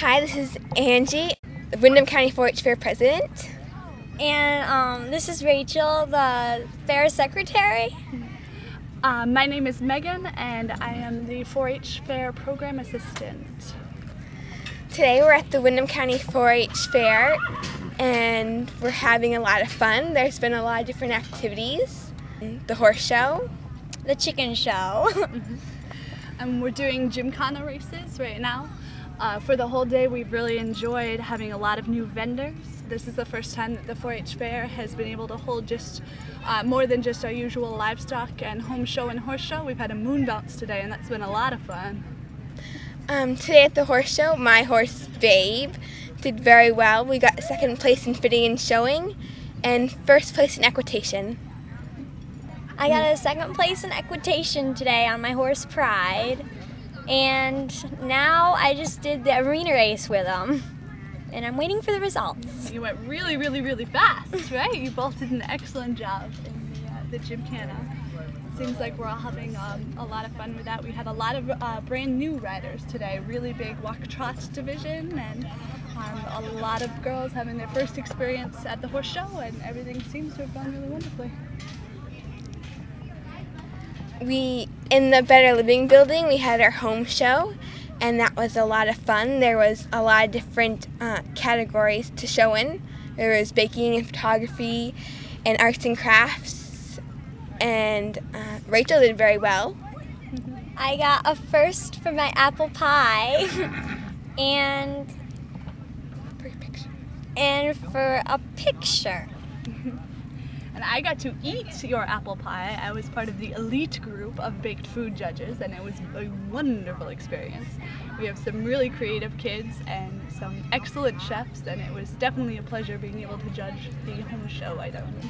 Hi, this is Angie, the Windham County 4-H Fair President. And um, this is Rachel, the fair secretary. Uh, my name is Megan, and I am the 4-H Fair Program Assistant. Today we're at the Windham County 4-H Fair, and we're having a lot of fun. There's been a lot of different activities. The horse show. The chicken show. And we're doing gymkhana races right now. Uh, for the whole day, we've really enjoyed having a lot of new vendors. This is the first time that the 4-H Fair has been able to hold just uh, more than just our usual livestock and home show and horse show. We've had a moon bounce today, and that's been a lot of fun. Um, today at the horse show, my horse Babe did very well. We got second place in fitting and showing, and first place in equitation. I got a second place in equitation today on my horse Pride. And now I just did the arena race with them. And I'm waiting for the results. You went really, really, really fast, right? You both did an excellent job in the, uh, the gymkhana. Seems like we're all having um, a lot of fun with that. We had a lot of uh, brand new riders today, really big walk trot division, and um, a lot of girls having their first experience at the horse show, and everything seems to have gone really wonderfully. We, in the Better Living building, we had our home show, and that was a lot of fun. There was a lot of different uh, categories to show in. There was baking and photography and arts and crafts, and uh, Rachel did very well. I got a first for my apple pie and and for a picture. And I got to eat your apple pie. I was part of the elite group of baked food judges, and it was a wonderful experience. We have some really creative kids and some excellent chefs, and it was definitely a pleasure being able to judge the home show items.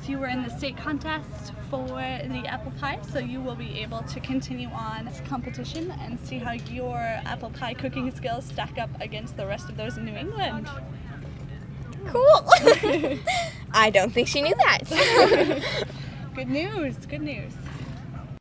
So you were in the state contest for the apple pie, so you will be able to continue on this competition and see how your apple pie cooking skills stack up against the rest of those in New England. Cool. I don't think she knew that. good news, good news.